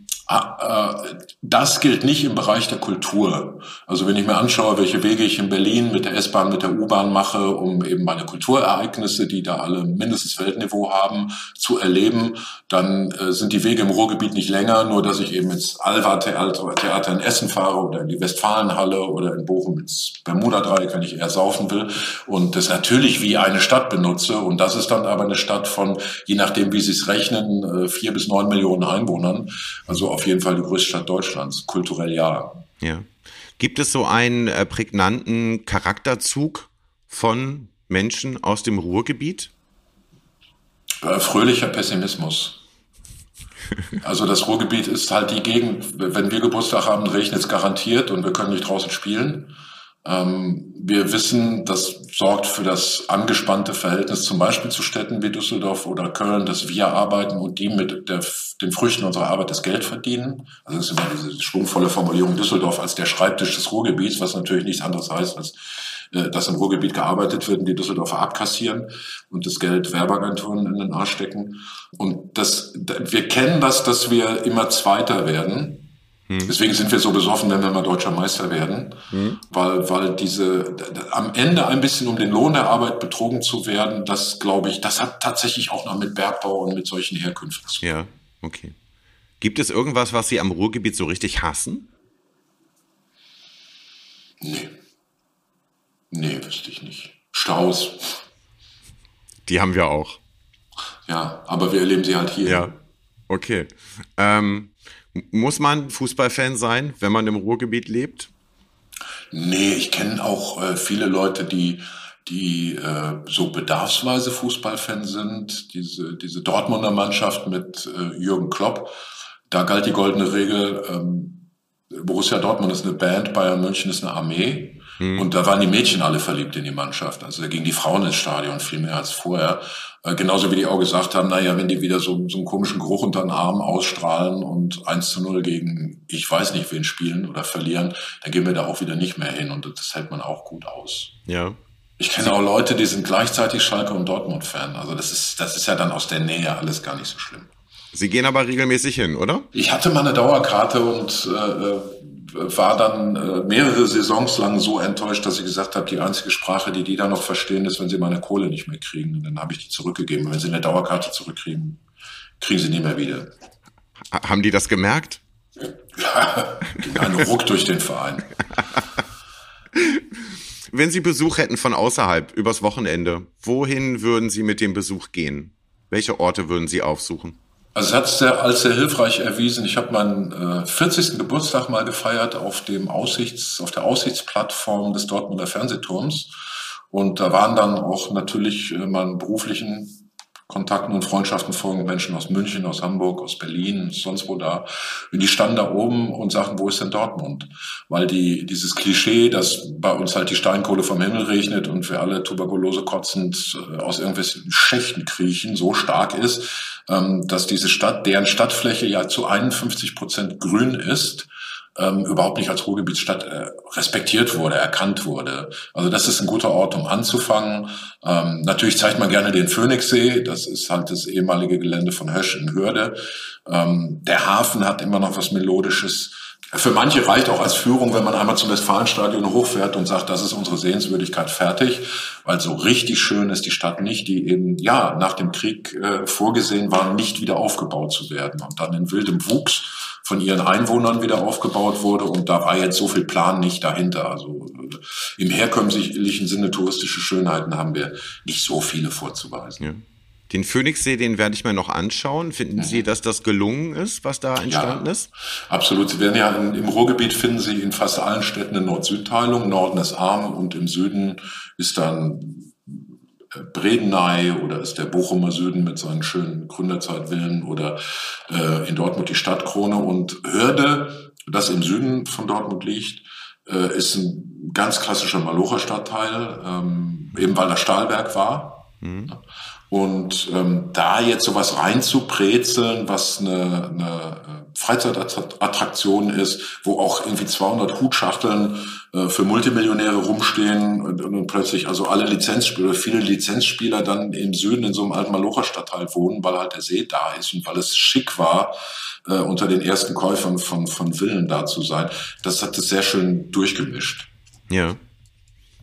das gilt nicht im Bereich der Kultur. Also wenn ich mir anschaue, welche Wege ich in Berlin mit der S-Bahn, mit der U-Bahn mache, um eben meine Kulturereignisse, die da alle mindestens Weltniveau haben, zu erleben, dann äh, sind die Wege im Ruhrgebiet nicht länger, nur dass ich eben ins Alva-Theater in Essen fahre oder in die Westfalenhalle oder in Bochum ins Bermuda-Dreieck, wenn ich eher saufen will und das natürlich wie eine Stadt benutze und das ist dann aber eine Stadt von, je nachdem wie Sie es rechnen, äh, vier bis neun Millionen Einwohnern. Also auf jeden Fall die größte Stadt Deutschlands, kulturell ja. Ja. Gibt es so einen äh, prägnanten Charakterzug von Menschen aus dem Ruhrgebiet? Äh, fröhlicher Pessimismus. Also das Ruhrgebiet ist halt die Gegend, wenn wir Geburtstag haben, regnet es garantiert und wir können nicht draußen spielen. Ähm, wir wissen, das sorgt für das angespannte Verhältnis zum Beispiel zu Städten wie Düsseldorf oder Köln, dass wir arbeiten und die mit der, den Früchten unserer Arbeit das Geld verdienen. Also das ist immer diese schwungvolle Formulierung Düsseldorf als der Schreibtisch des Ruhrgebiets, was natürlich nichts anderes heißt, als äh, dass im Ruhrgebiet gearbeitet wird und die Düsseldorfer abkassieren und das Geld Werbeagenturen in den Arsch stecken. Und das, wir kennen das, dass wir immer Zweiter werden hm. Deswegen sind wir so besoffen, wenn wir mal deutscher Meister werden, hm. weil, weil diese, am Ende ein bisschen um den Lohn der Arbeit betrogen zu werden, das glaube ich, das hat tatsächlich auch noch mit Bergbau und mit solchen Herkünften zu tun. Ja, okay. Gibt es irgendwas, was Sie am Ruhrgebiet so richtig hassen? Nee. Nee, wüsste ich nicht. Staus. Die haben wir auch. Ja, aber wir erleben sie halt hier. Ja, okay. Ähm, muss man Fußballfan sein, wenn man im Ruhrgebiet lebt? Nee, ich kenne auch äh, viele Leute, die die äh, so bedarfsweise Fußballfan sind. Diese, diese Dortmunder Mannschaft mit äh, Jürgen Klopp, da galt die goldene Regel, ähm, Borussia Dortmund ist eine Band, Bayern München ist eine Armee. Mhm. Und da waren die Mädchen alle verliebt in die Mannschaft. Also da gingen die Frauen ins Stadion viel mehr als vorher. Äh, genauso wie die auch gesagt haben, naja, wenn die wieder so, so einen komischen Geruch unter den Armen ausstrahlen und 1 zu 0 gegen ich weiß nicht wen spielen oder verlieren, dann gehen wir da auch wieder nicht mehr hin und das hält man auch gut aus. Ja. Ich kenne auch Leute, die sind gleichzeitig Schalke und Dortmund-Fan. Also das ist, das ist ja dann aus der Nähe alles gar nicht so schlimm. Sie gehen aber regelmäßig hin, oder? Ich hatte mal eine Dauerkarte und äh, äh war dann äh, mehrere Saisons lang so enttäuscht, dass ich gesagt habe, die einzige Sprache, die die da noch verstehen, ist, wenn sie meine Kohle nicht mehr kriegen. Und dann habe ich die zurückgegeben. wenn sie eine Dauerkarte zurückkriegen, kriegen sie nie mehr wieder. Haben die das gemerkt? Ja, ein Ruck durch den Verein. Wenn Sie Besuch hätten von außerhalb übers Wochenende, wohin würden Sie mit dem Besuch gehen? Welche Orte würden Sie aufsuchen? Also es hat sehr, als sehr hilfreich erwiesen. Ich habe meinen äh, 40. Geburtstag mal gefeiert auf dem Aussichts, auf der Aussichtsplattform des Dortmunder Fernsehturms. Und da waren dann auch natürlich äh, meinen beruflichen Kontakten und Freundschaften folgen Menschen aus München, aus Hamburg, aus Berlin, sonst wo da. Und die standen da oben und sagten, wo ist denn Dortmund? Weil die, dieses Klischee, dass bei uns halt die Steinkohle vom Himmel regnet und wir alle tuberkulose kotzend äh, aus irgendwelchen Schächten kriechen, so stark ist, ähm, dass diese Stadt, deren Stadtfläche ja zu 51 Prozent grün ist, ähm, überhaupt nicht als Ruhrgebietsstadt äh, respektiert wurde, erkannt wurde. Also das ist ein guter Ort, um anzufangen. Ähm, natürlich zeigt man gerne den Phoenixsee, das ist halt das ehemalige Gelände von Hösch in Hürde. Ähm, der Hafen hat immer noch was Melodisches. Für manche reicht auch als Führung, wenn man einmal zum Westfalenstadion hochfährt und sagt, das ist unsere Sehenswürdigkeit fertig, weil so richtig schön ist die Stadt nicht, die eben ja nach dem Krieg äh, vorgesehen war, nicht wieder aufgebaut zu werden und dann in wildem Wuchs von ihren Einwohnern wieder aufgebaut wurde und da war jetzt so viel Plan nicht dahinter. Also äh, im herkömmlichen Sinne touristische Schönheiten haben wir nicht so viele vorzuweisen. Ja. Den Phoenixsee, den werde ich mir noch anschauen. Finden Sie, dass das gelungen ist, was da entstanden ja, ist? Absolut. Sie werden ja im Ruhrgebiet finden Sie in fast allen Städten eine Nord-Süd-Teilung. Norden ist arm und im Süden ist dann Bredeney oder ist der Bochumer Süden mit seinen schönen Gründerzeitvillen oder äh, in Dortmund die Stadtkrone und Hörde, das im Süden von Dortmund liegt, äh, ist ein ganz klassischer Malocher Stadtteil, ähm, eben weil das Stahlwerk war. Mhm. Und ähm, da jetzt sowas reinzubrezeln, was eine, eine äh, Freizeitattraktion ist, wo auch irgendwie 200 Hutschachteln äh, für Multimillionäre rumstehen und, und plötzlich also alle Lizenzspieler, viele Lizenzspieler dann im Süden in so einem alten Malocher Stadtteil wohnen, weil halt der See da ist und weil es schick war, äh, unter den ersten Käufern von, von Villen da zu sein. Das hat es sehr schön durchgemischt. Ja.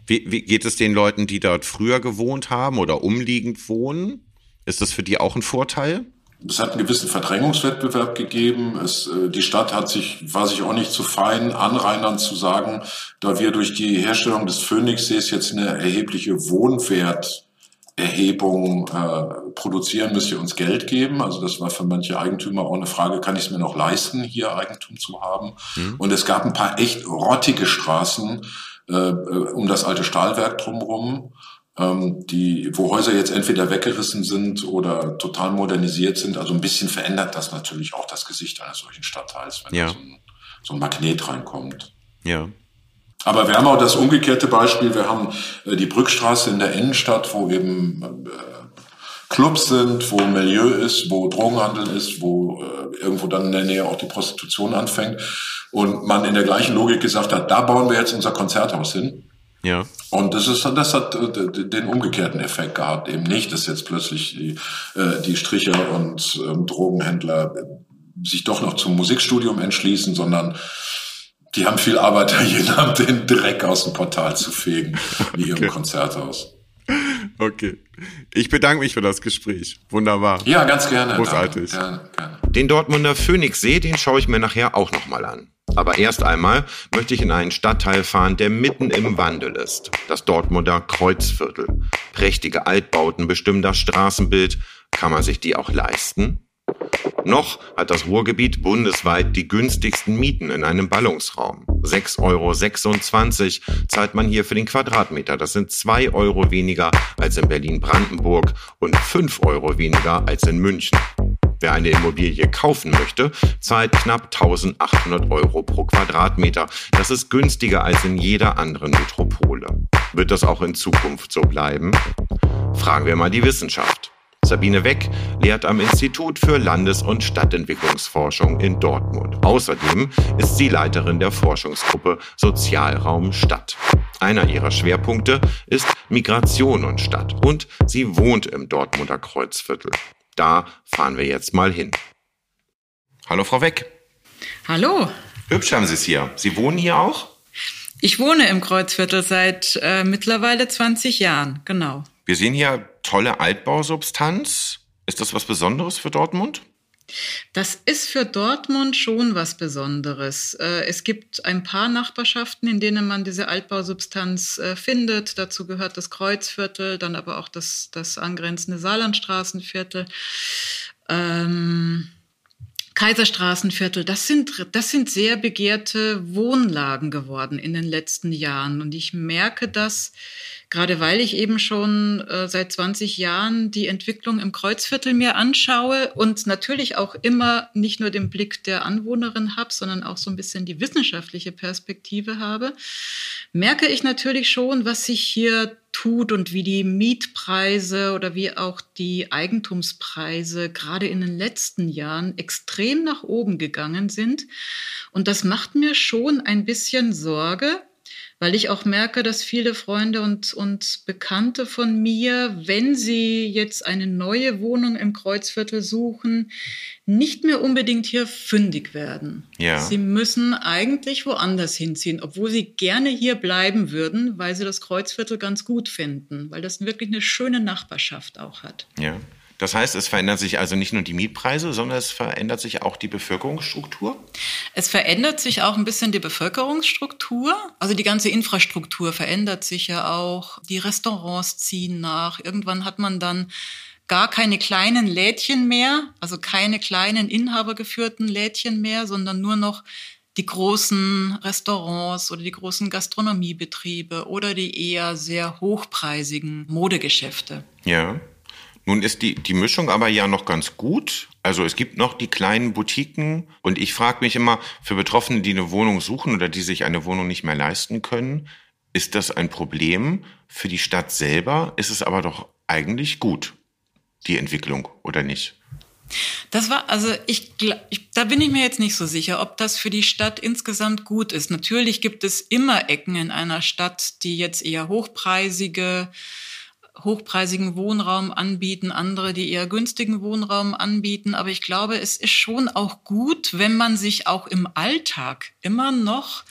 Wie, wie geht es den Leuten, die dort früher gewohnt haben oder umliegend wohnen? Ist das für die auch ein Vorteil? Es hat einen gewissen Verdrängungswettbewerb gegeben. Es, äh, die Stadt hat sich, war sich auch nicht zu fein, Anrainern zu sagen, da wir durch die Herstellung des Phoenixsees jetzt eine erhebliche Wohnwerterhebung äh, produzieren, müsst ihr uns Geld geben. Also das war für manche Eigentümer auch eine Frage, kann ich es mir noch leisten, hier Eigentum zu haben? Mhm. Und es gab ein paar echt rottige Straßen, äh, äh, um das alte Stahlwerk drumherum, ähm, die, wo Häuser jetzt entweder weggerissen sind oder total modernisiert sind. Also ein bisschen verändert das natürlich auch das Gesicht eines solchen Stadtteils, wenn ja. so, ein, so ein Magnet reinkommt. Ja. Aber wir haben auch das umgekehrte Beispiel. Wir haben äh, die Brückstraße in der Innenstadt, wo eben äh, Clubs sind, wo Milieu ist, wo Drogenhandel ist, wo äh, irgendwo dann in der Nähe auch die Prostitution anfängt. Und man in der gleichen Logik gesagt hat, da bauen wir jetzt unser Konzerthaus hin. Ja. Und das ist, das hat äh, den umgekehrten Effekt gehabt, eben nicht, dass jetzt plötzlich die, äh, die Stricher und ähm, Drogenhändler sich doch noch zum Musikstudium entschließen, sondern die haben viel Arbeit, jeden Abend den Dreck aus dem Portal zu fegen, wie ihrem okay. Konzerthaus. Okay. Ich bedanke mich für das Gespräch. Wunderbar. Ja, ganz gerne. Großartig. Gerne, gerne. Den Dortmunder Phoenixsee, den schaue ich mir nachher auch nochmal an. Aber erst einmal möchte ich in einen Stadtteil fahren, der mitten im Wandel ist. Das Dortmunder Kreuzviertel. Prächtige Altbauten bestimmen das Straßenbild. Kann man sich die auch leisten? Noch hat das Ruhrgebiet bundesweit die günstigsten Mieten in einem Ballungsraum. 6,26 Euro zahlt man hier für den Quadratmeter. Das sind 2 Euro weniger als in Berlin-Brandenburg und 5 Euro weniger als in München. Wer eine Immobilie kaufen möchte, zahlt knapp 1800 Euro pro Quadratmeter. Das ist günstiger als in jeder anderen Metropole. Wird das auch in Zukunft so bleiben? Fragen wir mal die Wissenschaft. Sabine Weck lehrt am Institut für Landes- und Stadtentwicklungsforschung in Dortmund. Außerdem ist sie Leiterin der Forschungsgruppe Sozialraum Stadt. Einer ihrer Schwerpunkte ist Migration und Stadt und sie wohnt im Dortmunder Kreuzviertel. Da fahren wir jetzt mal hin. Hallo Frau Weck. Hallo. Hübsch haben Sie es hier. Sie wohnen hier auch? Ich wohne im Kreuzviertel seit äh, mittlerweile 20 Jahren, genau. Wir sehen hier tolle Altbausubstanz. Ist das was Besonderes für Dortmund? Das ist für Dortmund schon was Besonderes. Äh, es gibt ein paar Nachbarschaften, in denen man diese Altbausubstanz äh, findet. Dazu gehört das Kreuzviertel, dann aber auch das, das angrenzende Saarlandstraßenviertel. Ähm, Kaiserstraßenviertel, das sind, das sind sehr begehrte Wohnlagen geworden in den letzten Jahren. Und ich merke das, gerade weil ich eben schon äh, seit 20 Jahren die Entwicklung im Kreuzviertel mir anschaue und natürlich auch immer nicht nur den Blick der Anwohnerin habe, sondern auch so ein bisschen die wissenschaftliche Perspektive habe, merke ich natürlich schon, was sich hier tut und wie die Mietpreise oder wie auch die Eigentumspreise gerade in den letzten Jahren extrem nach oben gegangen sind. Und das macht mir schon ein bisschen Sorge, weil ich auch merke, dass viele Freunde und, und Bekannte von mir, wenn sie jetzt eine neue Wohnung im Kreuzviertel suchen, nicht mehr unbedingt hier fündig werden. Ja. Sie müssen eigentlich woanders hinziehen, obwohl sie gerne hier bleiben würden, weil sie das Kreuzviertel ganz gut finden, weil das wirklich eine schöne Nachbarschaft auch hat. Ja. Das heißt, es verändern sich also nicht nur die Mietpreise, sondern es verändert sich auch die Bevölkerungsstruktur? Es verändert sich auch ein bisschen die Bevölkerungsstruktur. Also die ganze Infrastruktur verändert sich ja auch. Die Restaurants ziehen nach. Irgendwann hat man dann gar keine kleinen Lädchen mehr, also keine kleinen inhabergeführten Lädchen mehr, sondern nur noch die großen Restaurants oder die großen Gastronomiebetriebe oder die eher sehr hochpreisigen Modegeschäfte. Ja. Nun ist die, die Mischung aber ja noch ganz gut. Also es gibt noch die kleinen Boutiquen und ich frage mich immer, für Betroffene, die eine Wohnung suchen oder die sich eine Wohnung nicht mehr leisten können, ist das ein Problem. Für die Stadt selber ist es aber doch eigentlich gut, die Entwicklung, oder nicht? Das war, also ich, ich, da bin ich mir jetzt nicht so sicher, ob das für die Stadt insgesamt gut ist. Natürlich gibt es immer Ecken in einer Stadt, die jetzt eher hochpreisige hochpreisigen Wohnraum anbieten, andere, die eher günstigen Wohnraum anbieten. Aber ich glaube, es ist schon auch gut, wenn man sich auch im Alltag immer noch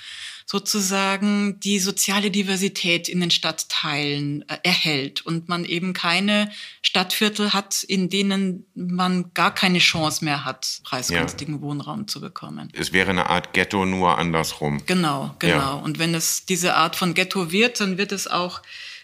sozusagen die soziale Diversität in den Stadtteilen äh, erhält und man eben keine Stadtviertel hat, in denen man gar keine Chance mehr hat, preisgünstigen ja. Wohnraum zu bekommen. Es wäre eine Art Ghetto nur andersrum. Genau, genau. Ja. Und wenn es diese Art von Ghetto wird, dann wird es auch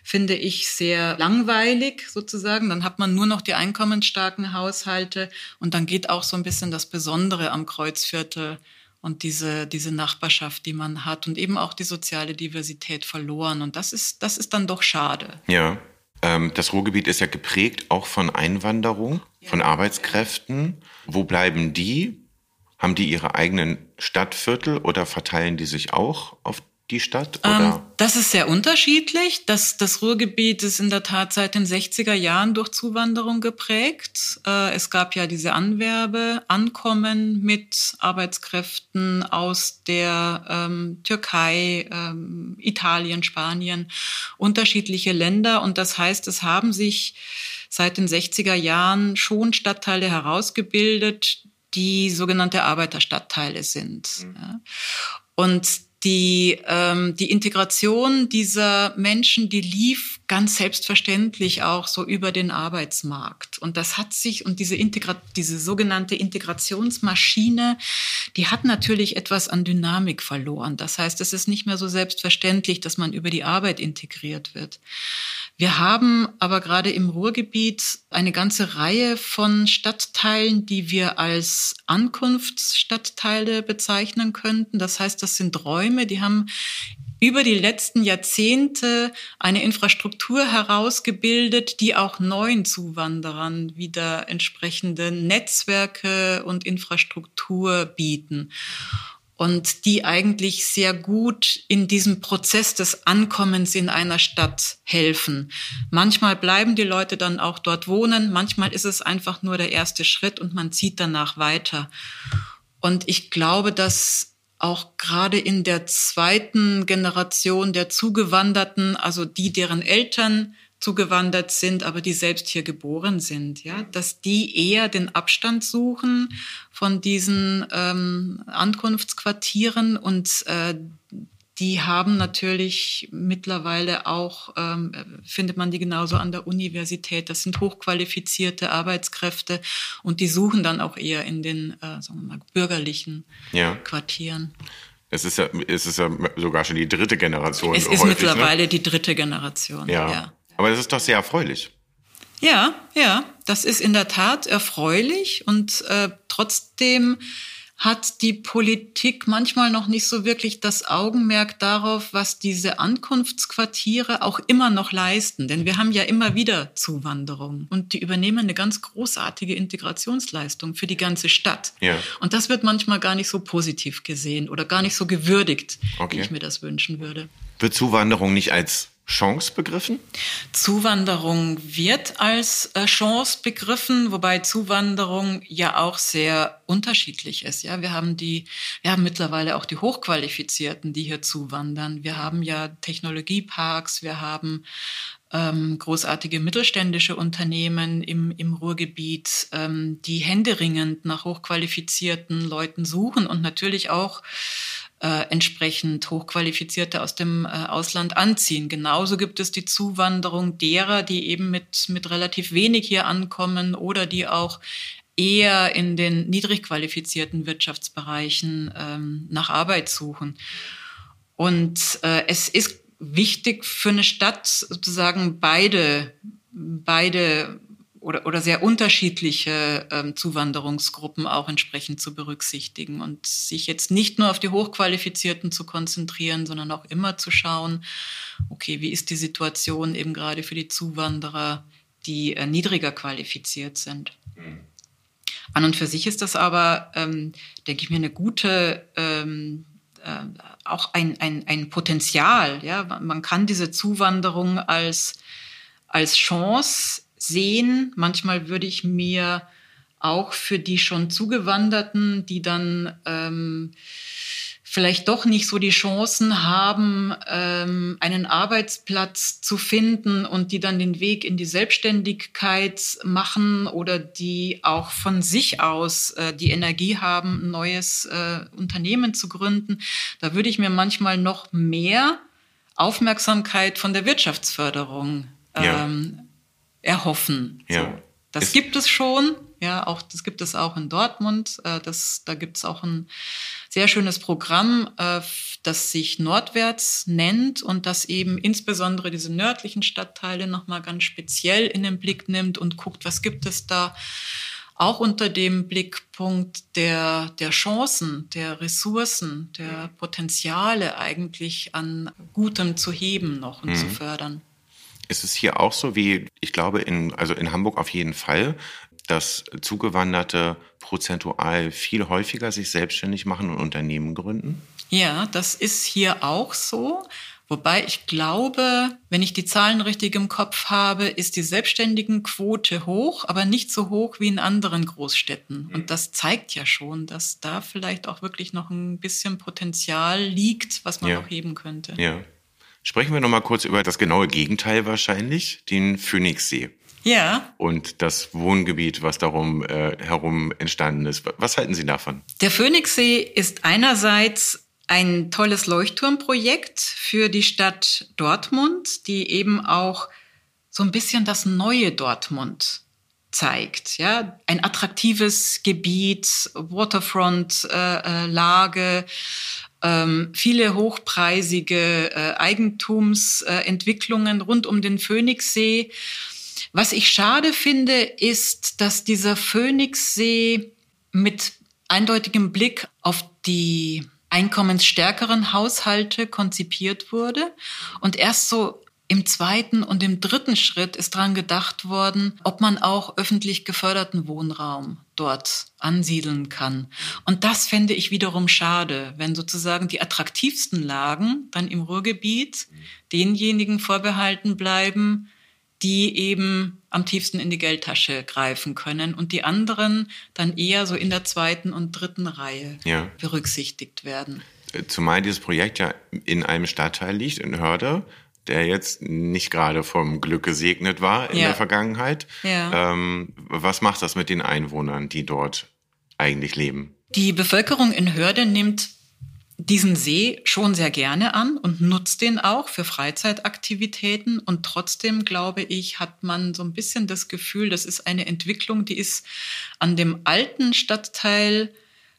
finde ich sehr langweilig sozusagen. Dann hat man nur noch die einkommensstarken Haushalte und dann geht auch so ein bisschen das Besondere am Kreuzviertel und diese, diese Nachbarschaft, die man hat und eben auch die soziale Diversität verloren. Und das ist, das ist dann doch schade. Ja. Ähm, das Ruhrgebiet ist ja geprägt auch von Einwanderung, ja. von Arbeitskräften. Wo bleiben die? Haben die ihre eigenen Stadtviertel oder verteilen die sich auch auf die Stadt? Ähm, oder? Das ist sehr unterschiedlich. Das, das Ruhrgebiet ist in der Tat seit den 60er Jahren durch Zuwanderung geprägt. Äh, es gab ja diese Anwerbe, Ankommen mit Arbeitskräften aus der ähm, Türkei, ähm, Italien, Spanien, unterschiedliche Länder. Und das heißt, es haben sich seit den 60er Jahren schon Stadtteile herausgebildet, die sogenannte Arbeiterstadtteile sind. Mhm. Und die, ähm, die Integration dieser Menschen, die lief ganz selbstverständlich auch so über den Arbeitsmarkt. Und das hat sich, und diese, Integra diese sogenannte Integrationsmaschine, die hat natürlich etwas an Dynamik verloren. Das heißt, es ist nicht mehr so selbstverständlich, dass man über die Arbeit integriert wird. Wir haben aber gerade im Ruhrgebiet eine ganze Reihe von Stadtteilen, die wir als Ankunftsstadtteile bezeichnen könnten. Das heißt, das sind Räume, die haben über die letzten Jahrzehnte eine Infrastruktur herausgebildet, die auch neuen Zuwanderern wieder entsprechende Netzwerke und Infrastruktur bieten und die eigentlich sehr gut in diesem Prozess des Ankommens in einer Stadt helfen. Manchmal bleiben die Leute dann auch dort wohnen, manchmal ist es einfach nur der erste Schritt und man zieht danach weiter. Und ich glaube, dass auch gerade in der zweiten Generation der Zugewanderten, also die, deren Eltern zugewandert sind, aber die selbst hier geboren sind, ja, dass die eher den Abstand suchen von diesen ähm, Ankunftsquartieren und äh, die haben natürlich mittlerweile auch, ähm, findet man die genauso an der Universität. Das sind hochqualifizierte Arbeitskräfte und die suchen dann auch eher in den äh, sagen wir mal, bürgerlichen ja. Quartieren. Es ist, ja, es ist ja sogar schon die dritte Generation. Es ist häufig, ne? mittlerweile ne? die dritte Generation. Ja. ja. Aber das ist doch sehr erfreulich. Ja, ja, das ist in der Tat erfreulich und äh, trotzdem hat die Politik manchmal noch nicht so wirklich das Augenmerk darauf, was diese Ankunftsquartiere auch immer noch leisten. Denn wir haben ja immer wieder Zuwanderung und die übernehmen eine ganz großartige Integrationsleistung für die ganze Stadt. Ja. Und das wird manchmal gar nicht so positiv gesehen oder gar nicht so gewürdigt, okay. wie ich mir das wünschen würde. Wird Zuwanderung nicht als Chance begriffen? Zuwanderung wird als äh, Chance begriffen, wobei Zuwanderung ja auch sehr unterschiedlich ist. Ja, wir haben die, wir haben mittlerweile auch die Hochqualifizierten, die hier zuwandern. Wir haben ja Technologieparks, wir haben ähm, großartige mittelständische Unternehmen im, im Ruhrgebiet, ähm, die händeringend nach hochqualifizierten Leuten suchen und natürlich auch äh, entsprechend Hochqualifizierte aus dem äh, Ausland anziehen. Genauso gibt es die Zuwanderung derer, die eben mit, mit relativ wenig hier ankommen oder die auch eher in den niedrig qualifizierten Wirtschaftsbereichen ähm, nach Arbeit suchen. Und äh, es ist wichtig für eine Stadt sozusagen beide, beide oder, oder sehr unterschiedliche ähm, Zuwanderungsgruppen auch entsprechend zu berücksichtigen und sich jetzt nicht nur auf die Hochqualifizierten zu konzentrieren, sondern auch immer zu schauen, okay, wie ist die Situation eben gerade für die Zuwanderer, die äh, niedriger qualifiziert sind. Mhm. An und für sich ist das aber, ähm, denke ich mir, eine gute, ähm, äh, auch ein, ein, ein Potenzial. Ja? Man kann diese Zuwanderung als, als Chance sehen. Manchmal würde ich mir auch für die schon Zugewanderten, die dann ähm, vielleicht doch nicht so die Chancen haben, ähm, einen Arbeitsplatz zu finden und die dann den Weg in die Selbstständigkeit machen oder die auch von sich aus äh, die Energie haben, ein neues äh, Unternehmen zu gründen. Da würde ich mir manchmal noch mehr Aufmerksamkeit von der Wirtschaftsförderung ähm, erhoffen. Ja. So. Das es gibt es schon, ja, auch das gibt es auch in Dortmund. Äh, das, da gibt es auch ein sehr schönes Programm, äh, das sich Nordwärts nennt und das eben insbesondere diese nördlichen Stadtteile nochmal ganz speziell in den Blick nimmt und guckt, was gibt es da auch unter dem Blickpunkt der, der Chancen, der Ressourcen, der Potenziale eigentlich an Gutem zu heben noch und mhm. zu fördern. Ist es hier auch so wie, ich glaube, in, also in Hamburg auf jeden Fall, dass Zugewanderte prozentual viel häufiger sich selbstständig machen und Unternehmen gründen? Ja, das ist hier auch so. Wobei ich glaube, wenn ich die Zahlen richtig im Kopf habe, ist die Selbstständigenquote hoch, aber nicht so hoch wie in anderen Großstädten. Und das zeigt ja schon, dass da vielleicht auch wirklich noch ein bisschen Potenzial liegt, was man ja. auch heben könnte. Ja. Sprechen wir noch mal kurz über das genaue Gegenteil wahrscheinlich, den Phoenixsee. Ja. Und das Wohngebiet, was darum äh, herum entstanden ist. Was halten Sie davon? Der Phoenixsee ist einerseits ein tolles Leuchtturmprojekt für die Stadt Dortmund, die eben auch so ein bisschen das neue Dortmund zeigt. Ja, ein attraktives Gebiet, Waterfront-Lage, äh, ähm, viele hochpreisige äh, Eigentumsentwicklungen rund um den Phoenixsee. Was ich schade finde, ist, dass dieser Phoenixsee mit eindeutigem Blick auf die einkommensstärkeren Haushalte konzipiert wurde und erst so im zweiten und im dritten Schritt ist dran gedacht worden, ob man auch öffentlich geförderten Wohnraum dort ansiedeln kann. Und das fände ich wiederum schade, wenn sozusagen die attraktivsten Lagen dann im Ruhrgebiet denjenigen vorbehalten bleiben, die eben am tiefsten in die Geldtasche greifen können und die anderen dann eher so in der zweiten und dritten Reihe ja. berücksichtigt werden. Zumal dieses Projekt ja in einem Stadtteil liegt, in Hörde, der jetzt nicht gerade vom Glück gesegnet war in ja. der Vergangenheit. Ja. Ähm, was macht das mit den Einwohnern, die dort eigentlich leben? Die Bevölkerung in Hörde nimmt diesen See schon sehr gerne an und nutzt den auch für Freizeitaktivitäten. Und trotzdem, glaube ich, hat man so ein bisschen das Gefühl, das ist eine Entwicklung, die ist an dem alten Stadtteil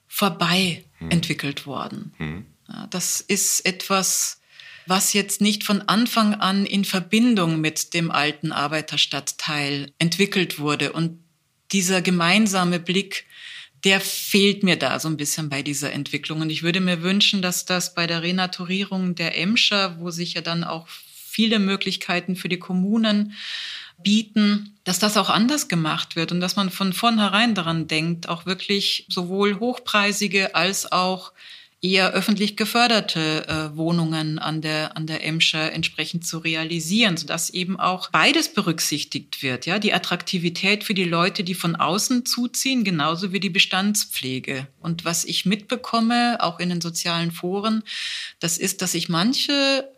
vorbei hm. entwickelt worden. Hm. das ist etwas, was jetzt nicht von Anfang an in Verbindung mit dem alten Arbeiterstadtteil entwickelt wurde. Und dieser gemeinsame Blick der fehlt mir da so ein bisschen bei dieser Entwicklung. Und ich würde mir wünschen, dass das bei der Renaturierung der Emscher, wo sich ja dann auch viele Möglichkeiten für die Kommunen bieten, dass das auch anders gemacht wird und dass man von vornherein daran denkt, auch wirklich sowohl hochpreisige als auch eher öffentlich geförderte äh, Wohnungen an der, an der Emscher entsprechend zu realisieren, sodass eben auch beides berücksichtigt wird. Ja, die Attraktivität für die Leute, die von außen zuziehen, genauso wie die Bestandspflege. Und was ich mitbekomme, auch in den sozialen Foren, das ist, dass sich manche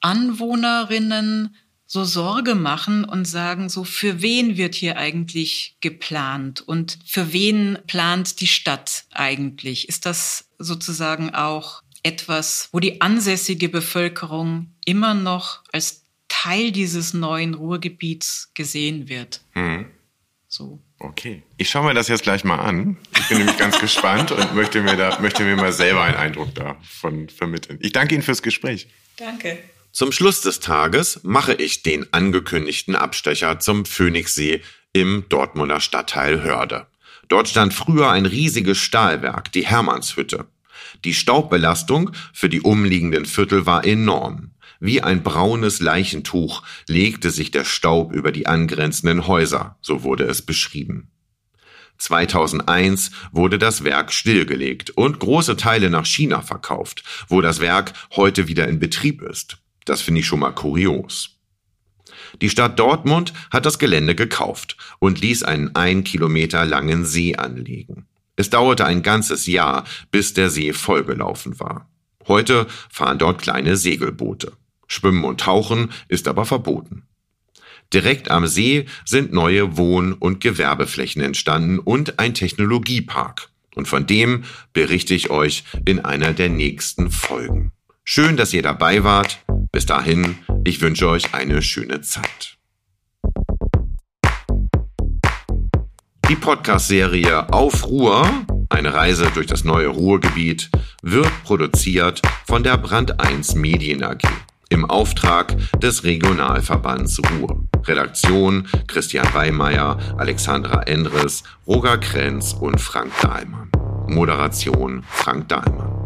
Anwohnerinnen so Sorge machen und sagen, so für wen wird hier eigentlich geplant und für wen plant die Stadt eigentlich? Ist das sozusagen auch etwas, wo die ansässige Bevölkerung immer noch als Teil dieses neuen Ruhrgebiets gesehen wird? Mhm. So. Okay. Ich schaue mir das jetzt gleich mal an. Ich bin nämlich ganz gespannt und möchte mir da, möchte mir mal selber einen Eindruck davon vermitteln. Ich danke Ihnen fürs Gespräch. Danke. Zum Schluss des Tages mache ich den angekündigten Abstecher zum Phoenixsee im Dortmunder Stadtteil Hörde. Dort stand früher ein riesiges Stahlwerk, die Hermannshütte. Die Staubbelastung für die umliegenden Viertel war enorm. Wie ein braunes Leichentuch legte sich der Staub über die angrenzenden Häuser, so wurde es beschrieben. 2001 wurde das Werk stillgelegt und große Teile nach China verkauft, wo das Werk heute wieder in Betrieb ist. Das finde ich schon mal kurios. Die Stadt Dortmund hat das Gelände gekauft und ließ einen ein Kilometer langen See anlegen. Es dauerte ein ganzes Jahr, bis der See vollgelaufen war. Heute fahren dort kleine Segelboote. Schwimmen und Tauchen ist aber verboten. Direkt am See sind neue Wohn- und Gewerbeflächen entstanden und ein Technologiepark. Und von dem berichte ich euch in einer der nächsten Folgen. Schön, dass ihr dabei wart. Bis dahin, ich wünsche euch eine schöne Zeit. Die Podcast-Serie Auf Ruhr, eine Reise durch das neue Ruhrgebiet, wird produziert von der Brand 1 Medien AG im Auftrag des Regionalverbands Ruhr. Redaktion Christian Weimeyer, Alexandra Endres, Roger Krenz und Frank Dahlmann. Moderation Frank Dahlmann.